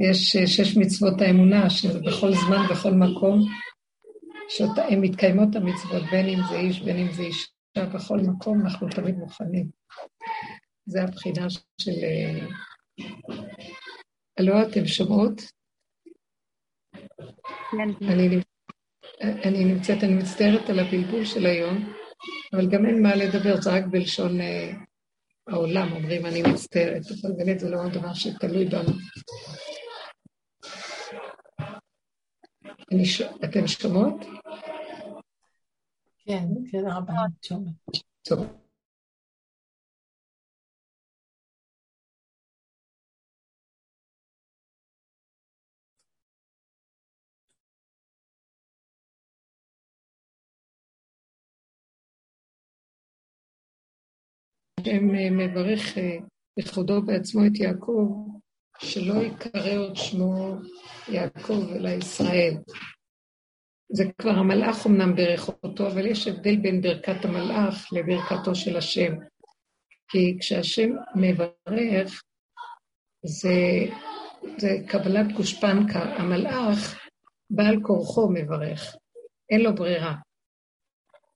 יש שש מצוות האמונה, שזה בכל זמן, בכל מקום, שהן מתקיימות המצוות, בין אם זה איש, בין אם זה אישה, בכל מקום אנחנו תמיד מוכנים. זה הבחינה של... הלא אתם שומעות? כן. אני, אני נמצאת, אני מצטערת על הבלבול של היום, אבל גם אין מה לדבר, זה רק בלשון אה, העולם, אומרים אני מצטערת, אבל באמת זה לא דבר שתלוי בנו. ש... אתן שומעות? כן, כן, רבה, שומעת. טוב. השם מברך אה, בכבודו בעצמו את יעקב, שלא יקרא עוד שמו יעקב אלא ישראל. זה כבר המלאך אמנם ברך אותו, אבל יש הבדל בין ברכת המלאך לברכתו של השם. כי כשהשם מברך, זה, זה קבלת גושפנקה. המלאך, בעל כורחו מברך, אין לו ברירה.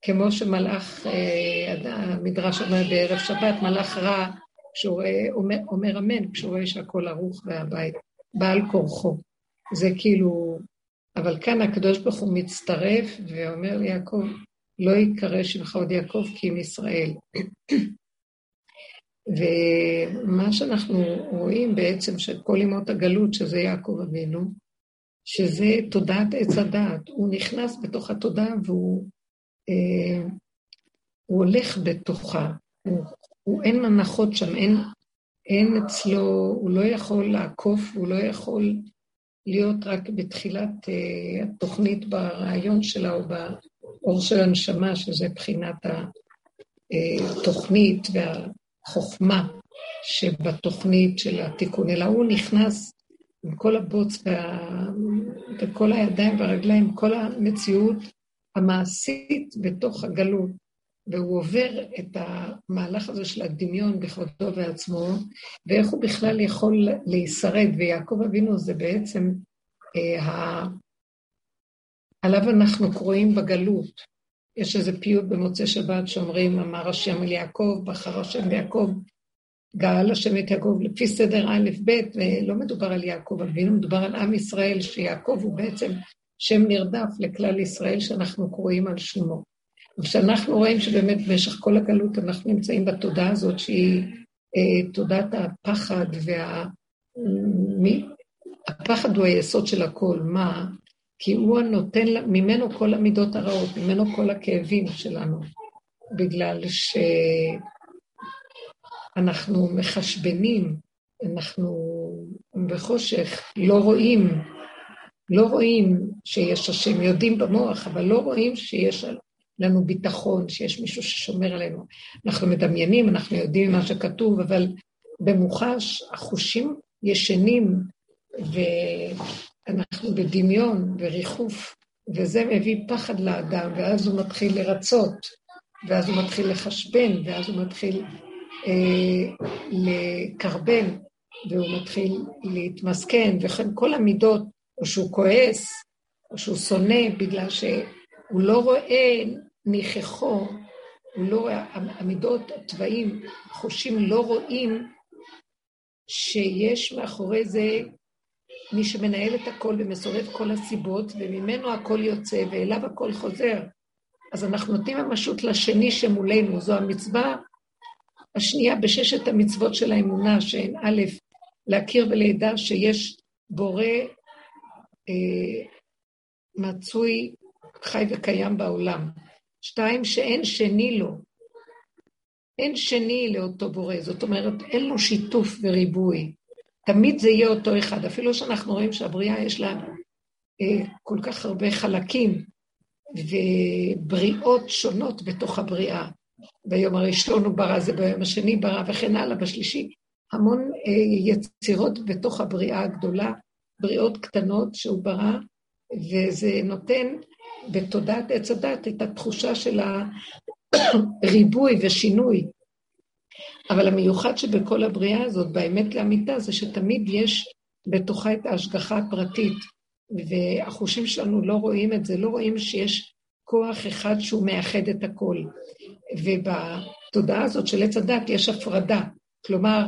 כמו שמלאך, אה, המדרש אומר בערב שבת, מלאך רע, כשהוא רואה, אומר, אומר אמן, כשהוא רואה שהכל ערוך והבית, בעל כורחו. זה כאילו, אבל כאן הקדוש ברוך הוא מצטרף ואומר ליעקב, לא יקרא שמך עוד יעקב כי אם ישראל. ומה שאנחנו רואים בעצם של כל ימות הגלות, שזה יעקב אבינו, שזה תודעת עץ הדעת. הוא נכנס בתוך התודעה והוא אה, הולך בתוכה, הוא, אין הנחות שם, אין, אין אצלו, הוא לא יכול לעקוף, הוא לא יכול להיות רק בתחילת uh, התוכנית ברעיון שלה או באור של הנשמה, שזה בחינת התוכנית והחוכמה שבתוכנית של התיקון, אלא הוא נכנס עם כל הבוץ וה... וכל הידיים והרגליים, כל המציאות המעשית בתוך הגלות, והוא עובר את המהלך הזה של הדמיון בכבודו ועצמו, ואיך הוא בכלל יכול להישרד, ויעקב אבינו זה בעצם אה, ה... עליו אנחנו קרואים בגלות. יש איזה פיוט במוצאי שבת שאומרים, אמר השם אל יעקב, בחר השם ביעקב, גאל השם את יעקב לפי סדר א' ב', ולא מדובר על יעקב אבינו, מדובר על עם ישראל, שיעקב הוא בעצם שם נרדף לכלל ישראל שאנחנו קרואים על שמו. וכשאנחנו רואים שבאמת במשך כל הגלות אנחנו נמצאים בתודעה הזאת שהיא אה, תודעת הפחד וה... מי... הפחד הוא היסוד של הכל, מה? כי הוא הנותן, ממנו כל המידות הרעות, ממנו כל הכאבים שלנו, בגלל שאנחנו מחשבנים, אנחנו בחושך, לא רואים לא רואים שיש השם, יודעים במוח, אבל לא רואים שיש לנו ביטחון, שיש מישהו ששומר עלינו. אנחנו מדמיינים, אנחנו יודעים מה שכתוב, אבל במוחש החושים ישנים, ואנחנו בדמיון וריחוף, וזה מביא פחד לאדם, ואז הוא מתחיל לרצות, ואז הוא מתחיל לחשבן, ואז הוא מתחיל אה, לקרבן, והוא מתחיל להתמסכן, וכן כל המידות או שהוא כועס, או שהוא שונא בגלל שהוא לא רואה ניחכו, לא המידות, התוואים, החושים לא רואים שיש מאחורי זה מי שמנהל את הכל ומסובב כל הסיבות, וממנו הכל יוצא ואליו הכל חוזר. אז אנחנו נותנים ממשות לשני שמולנו, זו המצווה השנייה בששת המצוות של האמונה, שהן א', להכיר ולידע שיש בורא אה, מצוי, חי וקיים בעולם. שתיים, שאין שני לו. אין שני לאותו בורא, זאת אומרת, אין לו שיתוף וריבוי. תמיד זה יהיה אותו אחד, אפילו שאנחנו רואים שהבריאה יש לה אה, כל כך הרבה חלקים ובריאות שונות בתוך הבריאה. ביום הראשון הוא ברא, זה ביום השני ברא וכן הלאה, בשלישי. המון אה, יצירות בתוך הבריאה הגדולה, בריאות קטנות שהוא ברא, וזה נותן בתודעת עץ הדת את התחושה של הריבוי ושינוי. אבל המיוחד שבכל הבריאה הזאת, באמת לאמיתה, זה שתמיד יש בתוכה את ההשגחה הפרטית, והחושים שלנו לא רואים את זה, לא רואים שיש כוח אחד שהוא מאחד את הכל. ובתודעה הזאת של עץ הדת יש הפרדה. כלומר,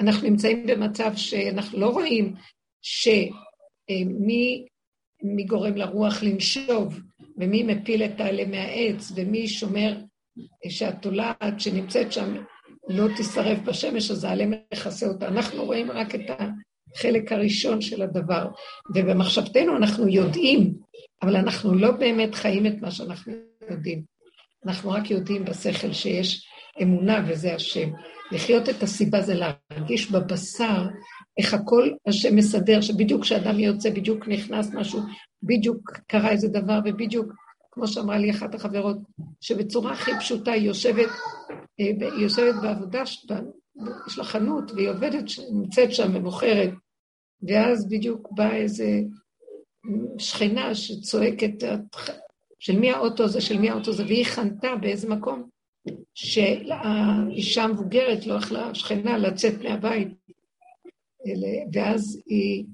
אנחנו נמצאים במצב שאנחנו לא רואים שמי מי גורם לרוח לנשוב, ומי מפיל את העלה מהעץ, ומי שומר שהתולעת שנמצאת שם לא תישרף בשמש, אז העלה מכסה אותה. אנחנו רואים רק את החלק הראשון של הדבר, ובמחשבתנו אנחנו יודעים, אבל אנחנו לא באמת חיים את מה שאנחנו יודעים. אנחנו רק יודעים בשכל שיש אמונה וזה השם. לחיות את הסיבה זה להרגיש בבשר איך הכל השם מסדר, שבדיוק כשאדם יוצא, בדיוק נכנס משהו, בדיוק קרה איזה דבר, ובדיוק, כמו שאמרה לי אחת החברות, שבצורה הכי פשוטה היא יושבת, אה, היא יושבת בעבודה, יש לה חנות, והיא עובדת, נמצאת שם ומוכרת, ואז בדיוק באה איזה שכנה שצועקת, של מי האוטו הזה, של מי האוטו הזה, והיא חנתה באיזה מקום שהאישה המבוגרת לא יכלה, שכנה, לצאת מהבית. ואז היא,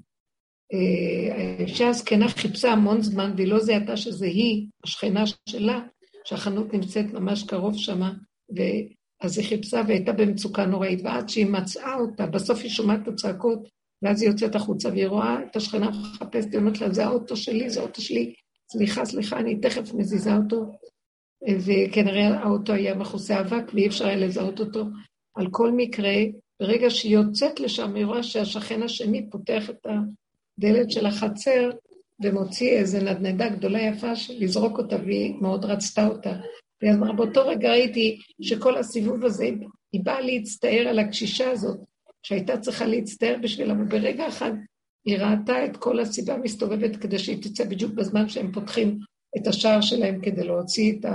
אה, האישה הזקנה חיפשה המון זמן, והיא לא זיהתה שזה היא, השכנה שלה, שהחנות נמצאת ממש קרוב שמה, ואז היא חיפשה והייתה במצוקה נוראית, ועד שהיא מצאה אותה, בסוף היא שומעת את הצעקות, ואז היא יוצאת החוצה והיא רואה את השכנה מחפשת, היא אומרת לה, זה האוטו שלי, זה האוטו שלי, סליחה, סליחה, אני תכף מזיזה אותו, וכנראה האוטו היה מכוסה אבק ואי אפשר היה לזהות אותו. על כל מקרה, ברגע שהיא יוצאת לשם, היא רואה שהשכן השני פותח את הדלת של החצר ומוציא איזו נדנדה גדולה יפה לזרוק אותה, והיא מאוד רצתה אותה. והיא אמרה, באותו רגע ראיתי שכל הסיבוב הזה, היא באה להצטער על הקשישה הזאת, שהייתה צריכה להצטער בשבילה, וברגע אחד היא ראתה את כל הסיבה מסתובבת כדי שהיא תצא בדיוק בזמן שהם פותחים את השער שלהם כדי להוציא את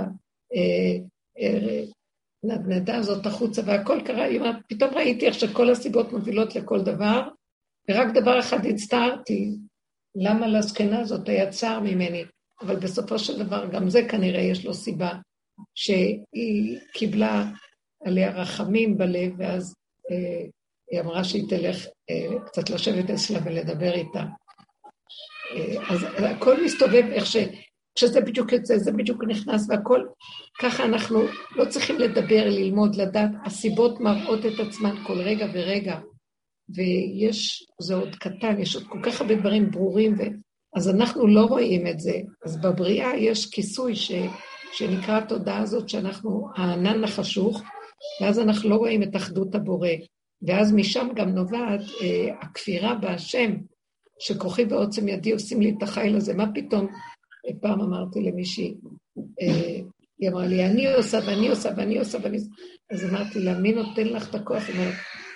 הנדנדה אה, אה, הזאת החוצה, והכל קרה, אומרת, פתאום ראיתי איך שכל הסיבות מובילות לכל דבר, ורק דבר אחד הצטערתי, למה לזקנה הזאת היה צער ממני, אבל בסופו של דבר גם זה כנראה יש לו סיבה, שהיא קיבלה עליה רחמים בלב, ואז אה, היא אמרה שהיא תלך אה, קצת לשבת אצלה ולדבר איתה. אה, אז הכל מסתובב איך ש... כשזה בדיוק יוצא, זה בדיוק נכנס והכל, ככה אנחנו לא צריכים לדבר, ללמוד, לדעת, הסיבות מראות את עצמן כל רגע ורגע, ויש, זה עוד קטן, יש עוד כל כך הרבה דברים ברורים, ו... אז אנחנו לא רואים את זה. אז בבריאה יש כיסוי ש... שנקרא התודעה הזאת, שאנחנו הענן החשוך, ואז אנחנו לא רואים את אחדות הבורא. ואז משם גם נובעת אה, הכפירה בהשם, שכוחי ועוצם ידי עושים לי את החיל הזה. מה פתאום? פעם אמרתי למישהי, אה, היא אמרה לי, אני עושה ואני עושה ואני עושה ואני עושה. אז אמרתי לה, מי נותן לך את הכוח? היא אומרת,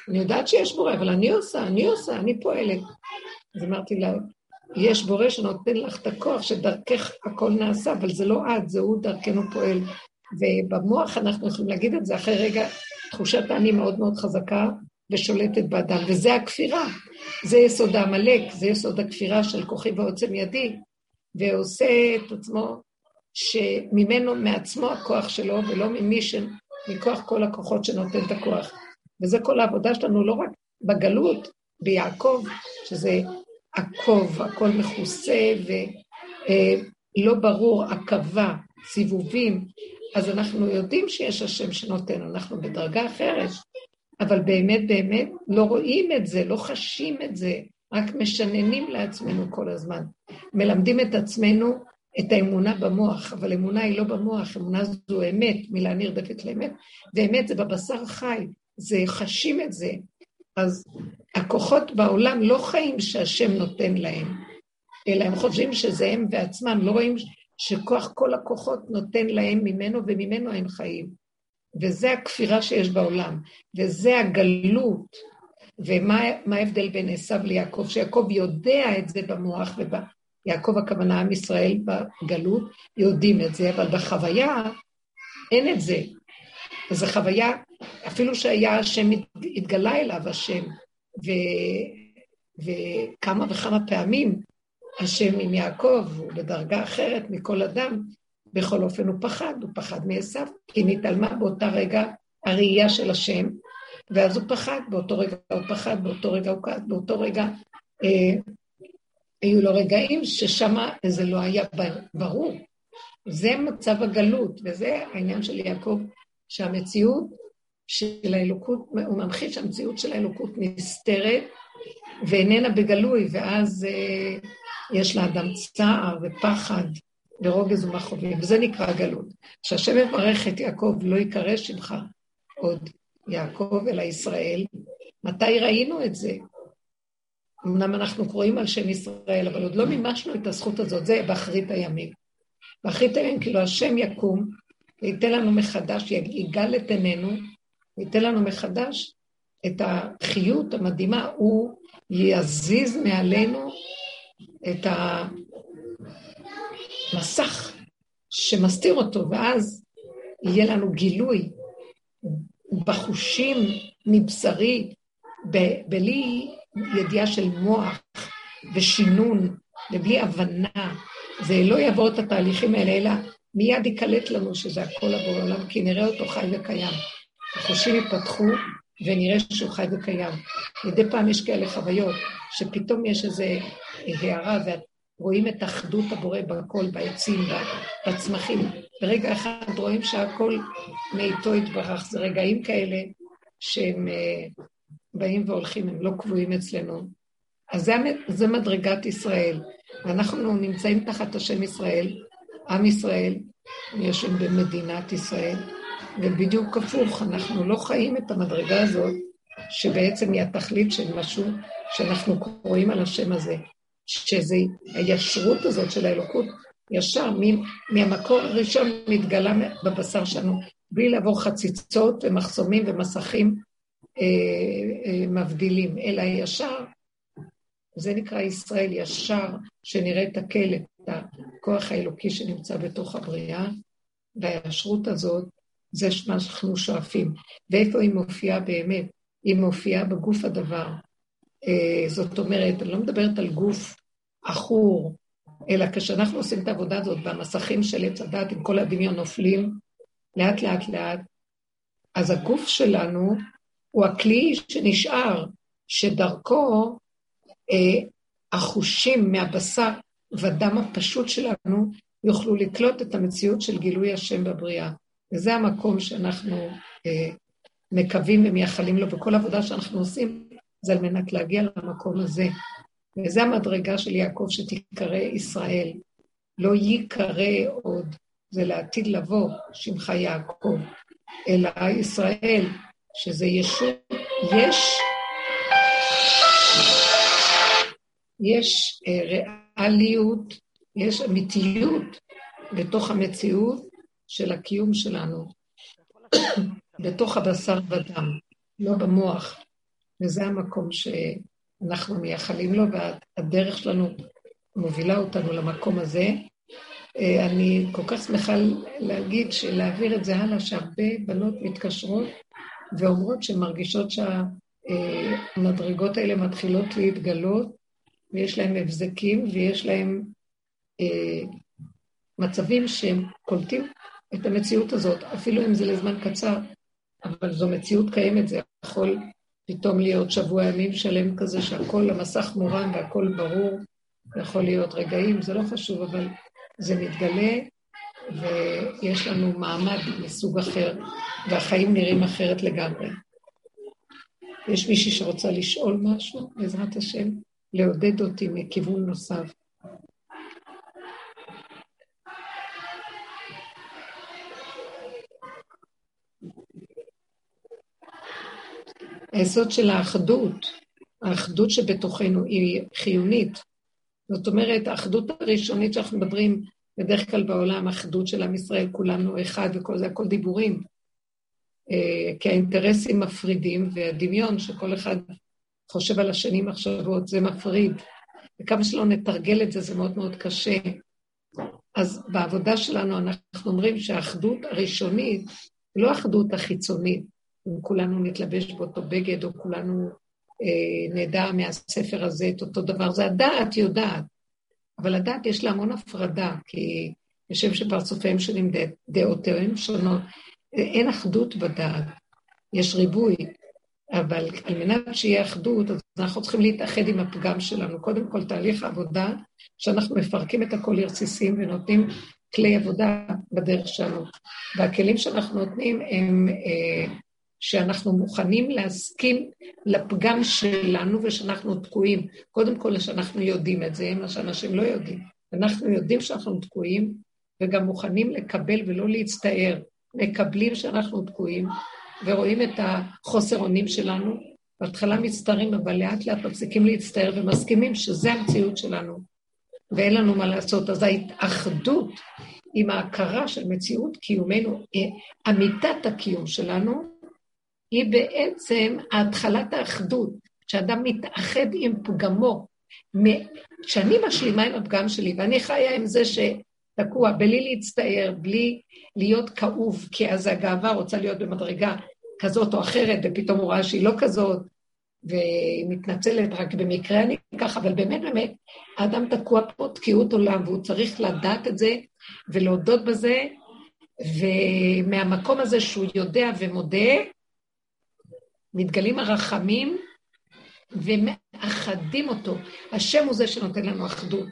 אני יודעת שיש בורא, אבל אני עושה, אני עושה, אני פועלת. אז אמרתי לה, יש בורא שנותן לך את הכוח שדרכך הכל נעשה, אבל זה לא את, זה הוא דרכנו פועל. ובמוח אנחנו יכולים להגיד את זה אחרי רגע, תחושת האני מאוד מאוד חזקה, ושולטת באדם, וזה הכפירה. זה יסוד העמלק, זה יסוד הכפירה של כוחי ועוצם ידי, ועושה את עצמו, שממנו, מעצמו הכוח שלו, ולא ממי ש... מכוח כל הכוחות שנותן את הכוח. וזה כל העבודה שלנו, לא רק בגלות, ביעקב, שזה עקוב, הכל מכוסה ולא ברור, עכבה, סיבובים, אז אנחנו יודעים שיש השם שנותן, אנחנו בדרגה אחרת. אבל באמת באמת לא רואים את זה, לא חשים את זה, רק משננים לעצמנו כל הזמן. מלמדים את עצמנו את האמונה במוח, אבל אמונה היא לא במוח, אמונה זו אמת, מילה נרדפת לאמת, ואמת זה בבשר חי, זה חשים את זה. אז הכוחות בעולם לא חיים שהשם נותן להם, אלא הם חושבים שזה הם בעצמם, לא רואים שכוח כל הכוחות נותן להם ממנו וממנו הם חיים. וזה הכפירה שיש בעולם, וזה הגלות. ומה ההבדל בין עשיו ליעקב? שיעקב יודע את זה במוח, ויעקב הכוונה עם ישראל בגלות, יודעים את זה, אבל בחוויה אין את זה. וזו חוויה, אפילו שהיה השם, התגלה אליו השם, ו, וכמה וכמה פעמים השם עם יעקב, הוא בדרגה אחרת מכל אדם, בכל אופן הוא פחד, הוא פחד מעשיו, כי נתעלמה באותה רגע הראייה של השם, ואז הוא פחד, באותו רגע הוא פחד, באותו רגע הוא כעס, באותו רגע אה, היו לו רגעים ששם זה לא היה ברור. זה מצב הגלות, וזה העניין של יעקב, שהמציאות של האלוקות, הוא ממחיש שהמציאות של האלוקות נסתרת ואיננה בגלוי, ואז אה, יש לאדם צער ופחד ורוגז ומכאובים, וזה נקרא גלות. כשהשם יברך את יעקב, לא יקרא שמך עוד יעקב אלא ישראל. מתי ראינו את זה? אמנם אנחנו קוראים על שם ישראל, אבל עוד לא מימשנו את הזכות הזאת, זה באחרית הימים. באחרית הימים, כאילו השם יקום וייתן לנו מחדש, יגאל את עינינו, וייתן לנו מחדש את החיות המדהימה, הוא יזיז מעלינו את המסך שמסתיר אותו, ואז יהיה לנו גילוי בחושים מבשרי, בלי ידיעה של מוח ושינון ובלי הבנה, זה לא יעבור את התהליכים האלה, אלא מיד ייקלט לנו שזה הכל עבור העולם, כי נראה אותו חי וקיים. החושים ייפתחו ונראה שהוא חי וקיים. מדי פעם יש כאלה חוויות, שפתאום יש איזו הערה ורואים את אחדות הבורא בכל, בעצים, בצמחים. ברגע אחד רואים שהכל מאיתו יתברך. זה רגעים כאלה שהם אה, באים והולכים, הם לא קבועים אצלנו. אז זה, זה מדרגת ישראל. ואנחנו נמצאים תחת השם ישראל, עם ישראל, יושבים במדינת ישראל, ובדיוק הפוך, אנחנו לא חיים את המדרגה הזאת, שבעצם היא התכלית של משהו שאנחנו קוראים על השם הזה, שזה הישרות הזאת של האלוקות, ישר מהמקור הראשון מתגלה בבשר שלנו, בלי לעבור חציצות ומחסומים ומסכים אה, אה, מבדילים, אלא ישר, זה נקרא ישראל ישר, שנראה את הכלא, את הכוח האלוקי שנמצא בתוך הבריאה, והישרות הזאת, זה מה שאנחנו שואפים. ואיפה היא מופיעה באמת? היא מופיעה בגוף הדבר. אה, זאת אומרת, אני לא מדברת על גוף עכור, אלא כשאנחנו עושים את העבודה הזאת במסכים של עץ הדת, עם כל הדמיון נופלים, לאט לאט לאט, אז הגוף שלנו הוא הכלי שנשאר, שדרכו אה, החושים מהבשר והדם הפשוט שלנו יוכלו לקלוט את המציאות של גילוי השם בבריאה. וזה המקום שאנחנו אה, מקווים ומייחלים לו, וכל עבודה שאנחנו עושים זה על מנת להגיע למקום הזה. וזו המדרגה של יעקב שתיקרא ישראל. לא ייקרא עוד, זה לעתיד לבוא, שמך יעקב, אלא ישראל, שזה ישו, יש, יש אה, ריאליות, יש אמיתיות בתוך המציאות של הקיום שלנו, בתוך הבשר ודם, לא במוח. וזה המקום שאנחנו מייחלים לו, והדרך שלנו מובילה אותנו למקום הזה. אה, אני כל כך שמחה להגיד, להעביר את זה הלאה, שהרבה בנות מתקשרות ואומרות שהן מרגישות שהמדרגות האלה מתחילות להתגלות, ויש להן הבזקים ויש להן אה, מצבים שהם קולטים את המציאות הזאת, אפילו אם זה לזמן קצר, אבל זו מציאות קיימת, זה יכול פתאום להיות שבוע ימים שלם כזה שהכל, המסך מורם והכל ברור, יכול להיות רגעים, זה לא חשוב, אבל זה מתגלה ויש לנו מעמד מסוג אחר, והחיים נראים אחרת לגמרי. יש מישהי שרוצה לשאול משהו, בעזרת השם, לעודד אותי מכיוון נוסף. היסוד של האחדות, האחדות שבתוכנו היא חיונית. זאת אומרת, האחדות הראשונית שאנחנו מדברים בדרך כלל בעולם, האחדות של עם ישראל, כולנו אחד וכל זה, הכל דיבורים. אה, כי האינטרסים מפרידים, והדמיון שכל אחד חושב על השני מחשבות, זה מפריד. וכמה שלא נתרגל את זה, זה מאוד מאוד קשה. אז בעבודה שלנו אנחנו אומרים שהאחדות הראשונית, לא האחדות החיצונית, אם כולנו נתלבש באותו בגד, או כולנו אה, נדע מהספר הזה את אותו דבר, זה הדעת יודעת. אבל הדעת יש לה המון הפרדה, כי כשם שפרצופיהם שונים דעותיהם שונות, אין אחדות בדעת, יש ריבוי. אבל על מנת שיהיה אחדות, אז אנחנו צריכים להתאחד עם הפגם שלנו. קודם כל, תהליך העבודה, שאנחנו מפרקים את הכל לרסיסים ונותנים כלי עבודה בדרך שלנו. והכלים שאנחנו נותנים הם אה, שאנחנו מוכנים להסכים לפגם שלנו ושאנחנו תקועים. קודם כל, שאנחנו יודעים את זה, מה שאנשים לא יודעים. אנחנו יודעים שאנחנו תקועים, וגם מוכנים לקבל ולא להצטער. מקבלים שאנחנו תקועים, ורואים את החוסר אונים שלנו. בהתחלה מצטערים, אבל לאט לאט מפסיקים להצטער ומסכימים שזה המציאות שלנו, ואין לנו מה לעשות. אז ההתאחדות עם ההכרה של מציאות קיומנו, אמיתת הקיום שלנו, היא בעצם התחלת האחדות, שאדם מתאחד עם פגמו. כשאני משלימה עם הפגם שלי, ואני חיה עם זה שתקוע, בלי להצטער, בלי להיות כאוב, כי אז הגאווה רוצה להיות במדרגה כזאת או אחרת, ופתאום הוא רואה שהיא לא כזאת, והיא מתנצלת, רק במקרה אני ככה, אבל באמת באמת, האדם תקוע פה תקיעות עולם, והוא צריך לדעת את זה ולהודות בזה, ומהמקום הזה שהוא יודע ומודה, מתגלים הרחמים ומאחדים אותו. השם הוא זה שנותן לנו אחדות.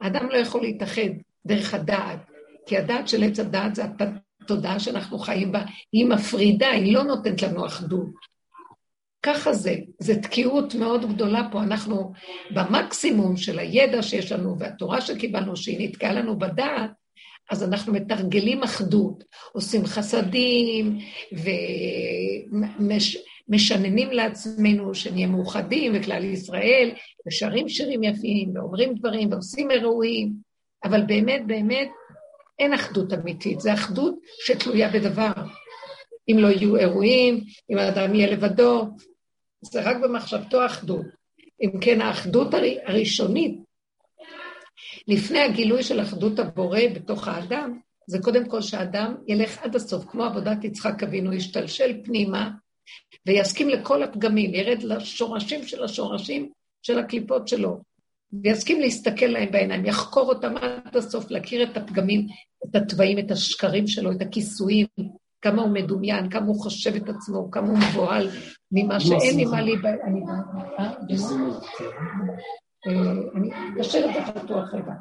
האדם לא יכול להתאחד דרך הדעת, כי הדעת של עץ הדעת זה התודעה שאנחנו חיים בה, היא מפרידה, היא לא נותנת לנו אחדות. ככה זה, זה תקיעות מאוד גדולה פה. אנחנו במקסימום של הידע שיש לנו והתורה שקיבלנו, שהיא נתקעה לנו בדעת, אז אנחנו מתרגלים אחדות, עושים חסדים ומשננים לעצמנו שנהיה מאוחדים וכלל ישראל, ושרים שירים יפים ואומרים דברים ועושים אירועים, אבל באמת באמת אין אחדות אמיתית, זו אחדות שתלויה בדבר. אם לא יהיו אירועים, אם האדם יהיה לבדו, זה רק במחשבתו אחדות. אם כן, האחדות הראשונית, לפני הגילוי של אחדות הבורא בתוך האדם, זה קודם כל שהאדם ילך עד הסוף, כמו עבודת יצחק אבינו, ישתלשל פנימה ויסכים לכל הפגמים, ירד לשורשים של השורשים של הקליפות שלו, ויסכים להסתכל להם בעיניים, יחקור אותם עד הסוף, להכיר את הפגמים, את התוואים, את השקרים שלו, את הכיסויים, כמה הוא מדומיין, כמה הוא חושב את עצמו, כמה הוא מבוהל ממה שאין לי מה להיבהל. אני אשאיר את זה פתוח רגע.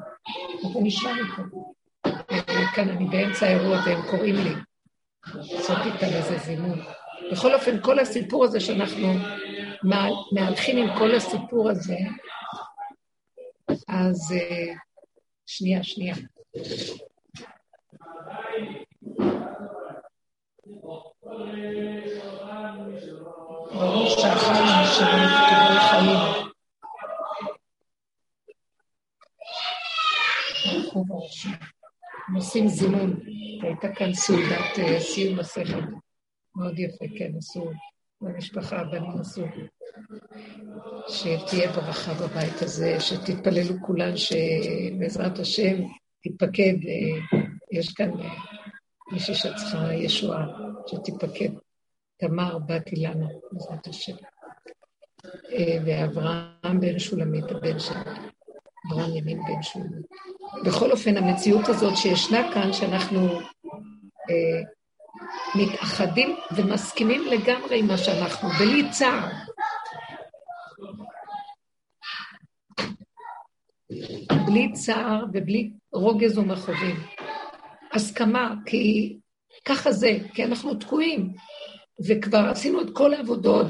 אתה נשמע לי פה. כאן אני באמצע האירוע והם קוראים לי. לעשות איתם איזה זימון. בכל אופן, כל הסיפור הזה שאנחנו מהלכים עם כל הסיפור הזה, אז שנייה, שנייה. ברור שאכל משרת כדברי חיים. הם עושים זימון, הייתה כאן סעודת אה, סיום מסכת, מאוד יפה, כן, עשו, במשפחה, הבנים עשו. שתהיה ברכה בבית הזה, שתתפללו כולן, שבעזרת השם תתפקד, אה, יש כאן אה, מישהי שצריכה ישועה, שתיפקד. תמר בת אילנה, בעזרת השם. ואברהם בן שולמית, הבן של אברהם ימין בן שולמית. בכל אופן, המציאות הזאת שישנה כאן, שאנחנו אה, מתאחדים ומסכימים לגמרי עם מה שאנחנו, בלי צער. בלי צער ובלי רוגז ומכאובים. הסכמה, כי ככה זה, כי אנחנו תקועים, וכבר עשינו את כל העבודות,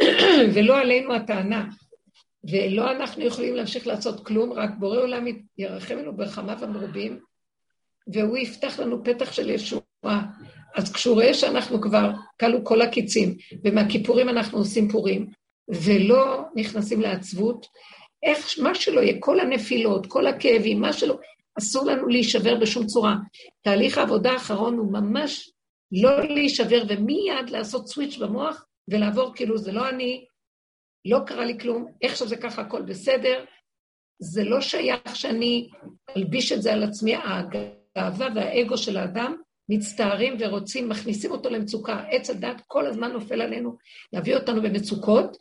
ולא עלינו הטענה. ולא אנחנו יכולים להמשיך לעשות כלום, רק בורא עולם ירחם לנו ברחמיו המרובים, והוא יפתח לנו פתח של ישועה. אז כשהוא רואה שאנחנו כבר כלו כל הקיצים, ומהכיפורים אנחנו עושים פורים, ולא נכנסים לעצבות, איך, מה שלא יהיה, כל הנפילות, כל הכאבים, מה שלא, אסור לנו להישבר בשום צורה. תהליך העבודה האחרון הוא ממש לא להישבר, ומיד לעשות סוויץ' במוח ולעבור כאילו זה לא אני, לא קרה לי כלום, איך שזה ככה הכל בסדר, זה לא שייך שאני אלביש את זה על עצמי, הגאווה והאגו של האדם מצטערים ורוצים, מכניסים אותו למצוקה. עץ הדת כל הזמן נופל עלינו, להביא אותנו במצוקות,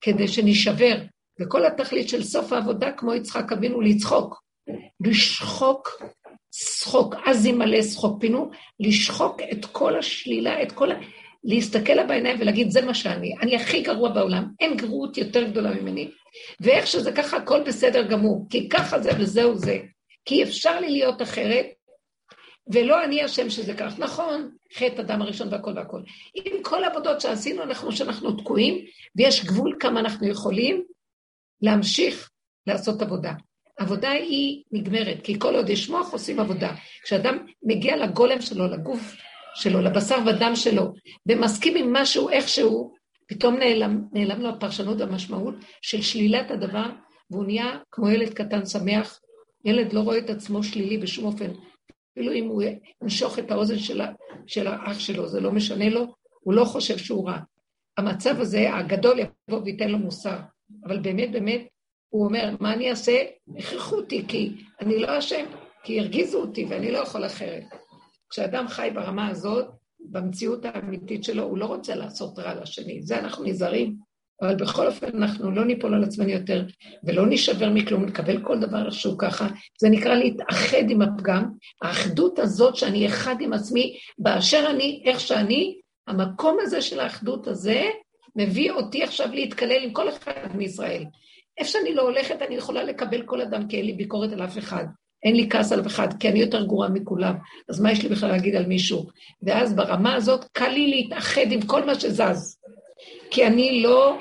כדי שנשבר. וכל התכלית של סוף העבודה, כמו יצחק אבינו, לצחוק. לשחוק, שחוק, אז ימלא שחוק פינו, לשחוק את כל השלילה, את כל ה... להסתכל לה בעיניים ולהגיד, זה מה שאני, אני הכי גרוע בעולם, אין גרועות יותר גדולה ממני. ואיך שזה ככה, הכל בסדר גמור, כי ככה זה וזהו זה. כי אפשר לי להיות אחרת, ולא אני אשם שזה כך. נכון, חטא אדם הראשון והכל והכל. עם כל העבודות שעשינו, אנחנו שאנחנו תקועים, ויש גבול כמה אנחנו יכולים להמשיך לעשות עבודה. עבודה היא נגמרת, כי כל עוד יש מוח עושים עבודה. כשאדם מגיע לגולם שלו, לגוף שלו, לבשר ודם שלו, ומסכים עם משהו איכשהו, פתאום נעלם, נעלם לו הפרשנות והמשמעות של שלילת הדבר, והוא נהיה כמו ילד קטן שמח. ילד לא רואה את עצמו שלילי בשום אופן. אפילו אם הוא ימשוך את האוזן של, של האח שלו, זה לא משנה לו, הוא לא חושב שהוא רע. המצב הזה, הגדול יבוא וייתן לו מוסר. אבל באמת, באמת, הוא אומר, מה אני אעשה? הכריחו אותי, כי אני לא אשם, כי הרגיזו אותי ואני לא יכול אחרת. כשאדם חי ברמה הזאת, במציאות האמיתית שלו, הוא לא רוצה לעשות רע לשני. זה אנחנו נזהרים, אבל בכל אופן אנחנו לא ניפול על עצמנו יותר, ולא נישבר מכלום, נקבל כל דבר שהוא ככה. זה נקרא להתאחד עם הפגם. האחדות הזאת שאני אחד עם עצמי, באשר אני, איך שאני, המקום הזה של האחדות הזה, מביא אותי עכשיו להתקלל עם כל אחד מישראל. איפה שאני לא הולכת, אני יכולה לקבל כל אדם, כי אין לי ביקורת על אף אחד. אין לי כעס על אף אחד, כי אני יותר גרועה מכולם, אז מה יש לי בכלל להגיד על מישהו? ואז ברמה הזאת קל לי להתאחד עם כל מה שזז, כי אני לא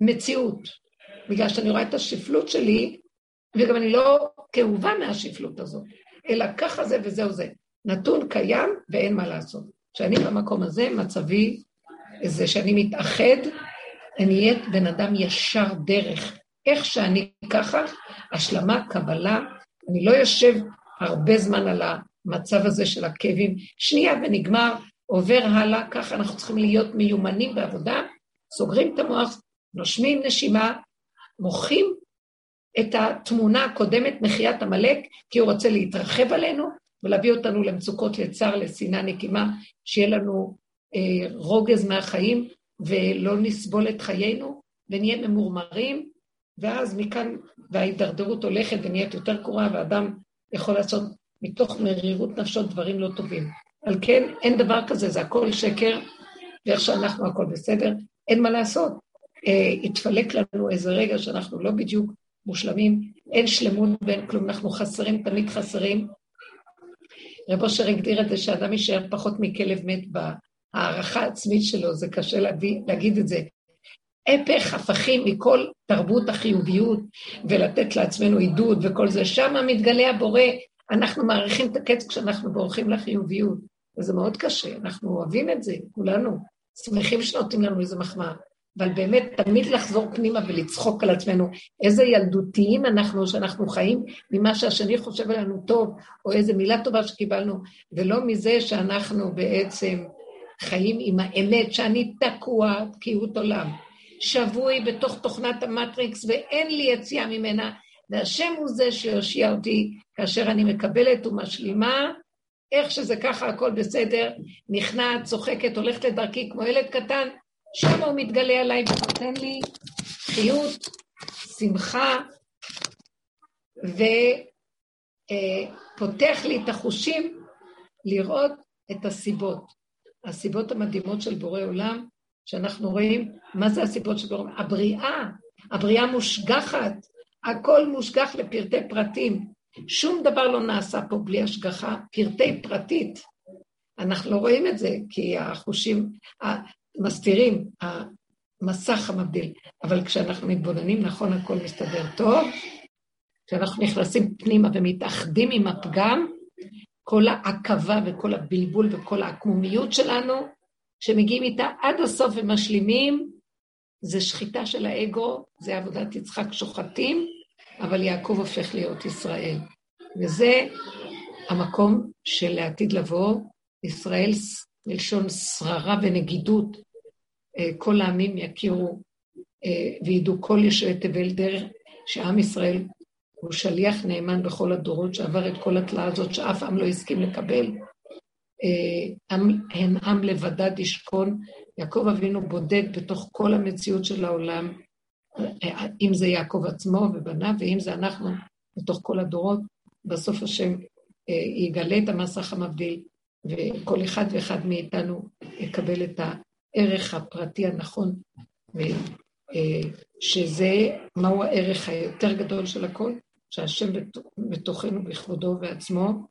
מציאות, בגלל שאני רואה את השפלות שלי, וגם אני לא כאובה מהשפלות הזאת, אלא ככה זה וזהו זה. נתון קיים ואין מה לעשות. כשאני במקום הזה, מצבי זה שאני מתאחד, אני נהיית בן אדם ישר דרך. איך שאני ככה, השלמה, קבלה, אני לא יושב הרבה זמן על המצב הזה של הכאבים, שנייה ונגמר, עובר הלאה, ככה אנחנו צריכים להיות מיומנים בעבודה, סוגרים את המוח, נושמים נשימה, מוחים את התמונה הקודמת, מחיית עמלק, כי הוא רוצה להתרחב עלינו ולהביא אותנו למצוקות, לצער, לשנאה, נקימה, שיהיה לנו אה, רוגז מהחיים ולא נסבול את חיינו ונהיה ממורמרים ואז מכאן, וההידרדרות הולכת ונהיית יותר קרואה, ואדם יכול לעשות מתוך מרירות נפשו דברים לא טובים. על כן, אין דבר כזה, זה הכל שקר, ואיך שאנחנו הכל בסדר, אין מה לעשות. אה, התפלק לנו איזה רגע שאנחנו לא בדיוק מושלמים, אין שלמות ואין כלום, אנחנו חסרים, תמיד חסרים. רב אושר הגדיר את זה שאדם יישאר פחות מכלב מת בהערכה העצמית שלו, זה קשה להביא, להגיד את זה, הפך הפכים מכל תרבות החיוביות ולתת לעצמנו עידוד וכל זה, שם מתגלה הבורא, אנחנו מעריכים את הקץ כשאנחנו בורחים לחיוביות, וזה מאוד קשה, אנחנו אוהבים את זה, כולנו, שמחים שנותנים לנו איזה מחמאה, אבל באמת תמיד לחזור פנימה ולצחוק על עצמנו, איזה ילדותיים אנחנו, שאנחנו חיים ממה שהשני חושב עלינו טוב, או איזה מילה טובה שקיבלנו, ולא מזה שאנחנו בעצם חיים עם האמת, שאני תקוע תקיעות עולם. שבוי בתוך תוכנת המטריקס ואין לי יציאה ממנה, והשם הוא זה שיושיע אותי כאשר אני מקבלת ומשלימה, איך שזה ככה הכל בסדר, נכנעת, צוחקת, הולכת לדרכי כמו ילד קטן, שם הוא מתגלה עליי ונותן לי חיות, שמחה, ופותח לי את החושים לראות את הסיבות. הסיבות המדהימות של בורא עולם, שאנחנו רואים מה זה הסיבות שבו... הבריאה, הבריאה מושגחת, הכל מושגח לפרטי פרטים. שום דבר לא נעשה פה בלי השגחה פרטי פרטית. אנחנו לא רואים את זה, כי החושים מסתירים, המסך המבדיל. אבל כשאנחנו מתבוננים, נכון, הכל מסתדר טוב. כשאנחנו נכנסים פנימה ומתאחדים עם הפגם, כל העכבה וכל הבלבול וכל העקמומיות שלנו שמגיעים איתה עד הסוף ומשלימים, זה שחיטה של האגו, זה עבודת יצחק שוחטים, אבל יעקב הופך להיות ישראל. וזה המקום של לעתיד לבוא, ישראל מלשון שררה ונגידות, אה, כל העמים יכירו אה, וידעו כל יושבי תבל דרך שעם ישראל הוא שליח נאמן בכל הדורות, שעבר את כל התלאה הזאת שאף עם לא הסכים לקבל, הן עם לבדד ישכון, יעקב אבינו בודד בתוך כל המציאות של העולם, אם זה יעקב עצמו ובניו, ואם זה אנחנו בתוך כל הדורות, בסוף השם יגלה את המסך המבדיל, וכל אחד ואחד מאיתנו יקבל את הערך הפרטי הנכון, אה, שזה, מהו הערך היותר גדול של הכל? שהשם בתוכנו בכבודו ועצמו,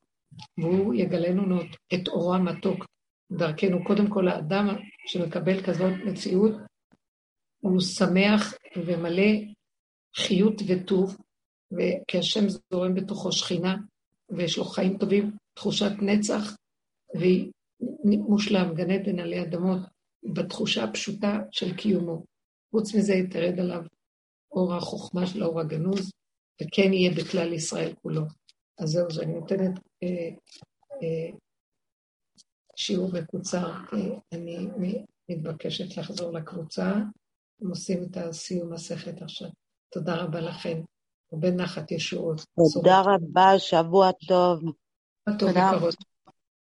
והוא יגלנו את אורו המתוק דרכנו. קודם כל, האדם שמקבל כזאת מציאות, הוא שמח ומלא חיות וטוב, כי השם זורם בתוכו שכינה, ויש לו חיים טובים, תחושת נצח, והיא מושלם, גן עדן עלי אדמות, בתחושה הפשוטה של קיומו. חוץ מזה יתרד עליו אור החוכמה של האור הגנוז, וכן יהיה בכלל ישראל כולו. אז זהו, שאני נותנת אה, אה, שיעור מקוצר, אה, אני מתבקשת לחזור לקבוצה, הם עושים את הסיום מסכת עכשיו. תודה רבה לכם. הרבה נחת ישועות. תודה רבה, שבוע טוב. תודה רבה.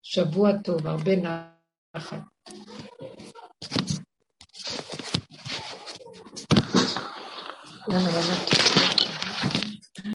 שבוע טוב, הרבה נחת. יאללה, באמת.